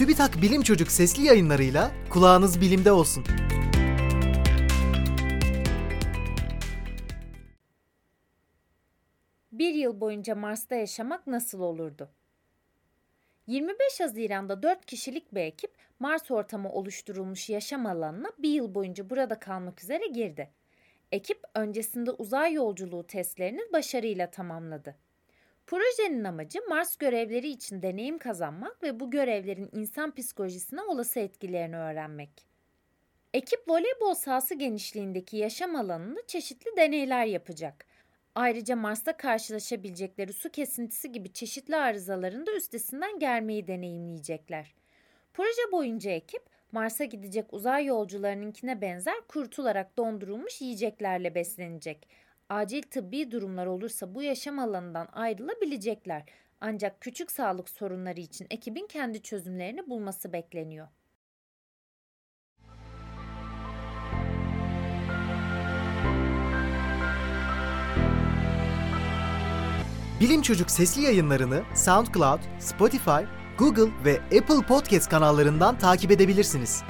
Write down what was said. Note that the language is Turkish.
TÜBİTAK Bilim Çocuk sesli yayınlarıyla kulağınız bilimde olsun. Bir yıl boyunca Mars'ta yaşamak nasıl olurdu? 25 Haziran'da 4 kişilik bir ekip Mars ortamı oluşturulmuş yaşam alanına bir yıl boyunca burada kalmak üzere girdi. Ekip öncesinde uzay yolculuğu testlerini başarıyla tamamladı. Projenin amacı Mars görevleri için deneyim kazanmak ve bu görevlerin insan psikolojisine olası etkilerini öğrenmek. Ekip voleybol sahası genişliğindeki yaşam alanında çeşitli deneyler yapacak. Ayrıca Mars'ta karşılaşabilecekleri su kesintisi gibi çeşitli arızaların da üstesinden gelmeyi deneyimleyecekler. Proje boyunca ekip Mars'a gidecek uzay yolcularınınkine benzer kurutularak dondurulmuş yiyeceklerle beslenecek. Acil tıbbi durumlar olursa bu yaşam alanından ayrılabilecekler. Ancak küçük sağlık sorunları için ekibin kendi çözümlerini bulması bekleniyor. Bilim Çocuk sesli yayınlarını SoundCloud, Spotify, Google ve Apple Podcast kanallarından takip edebilirsiniz.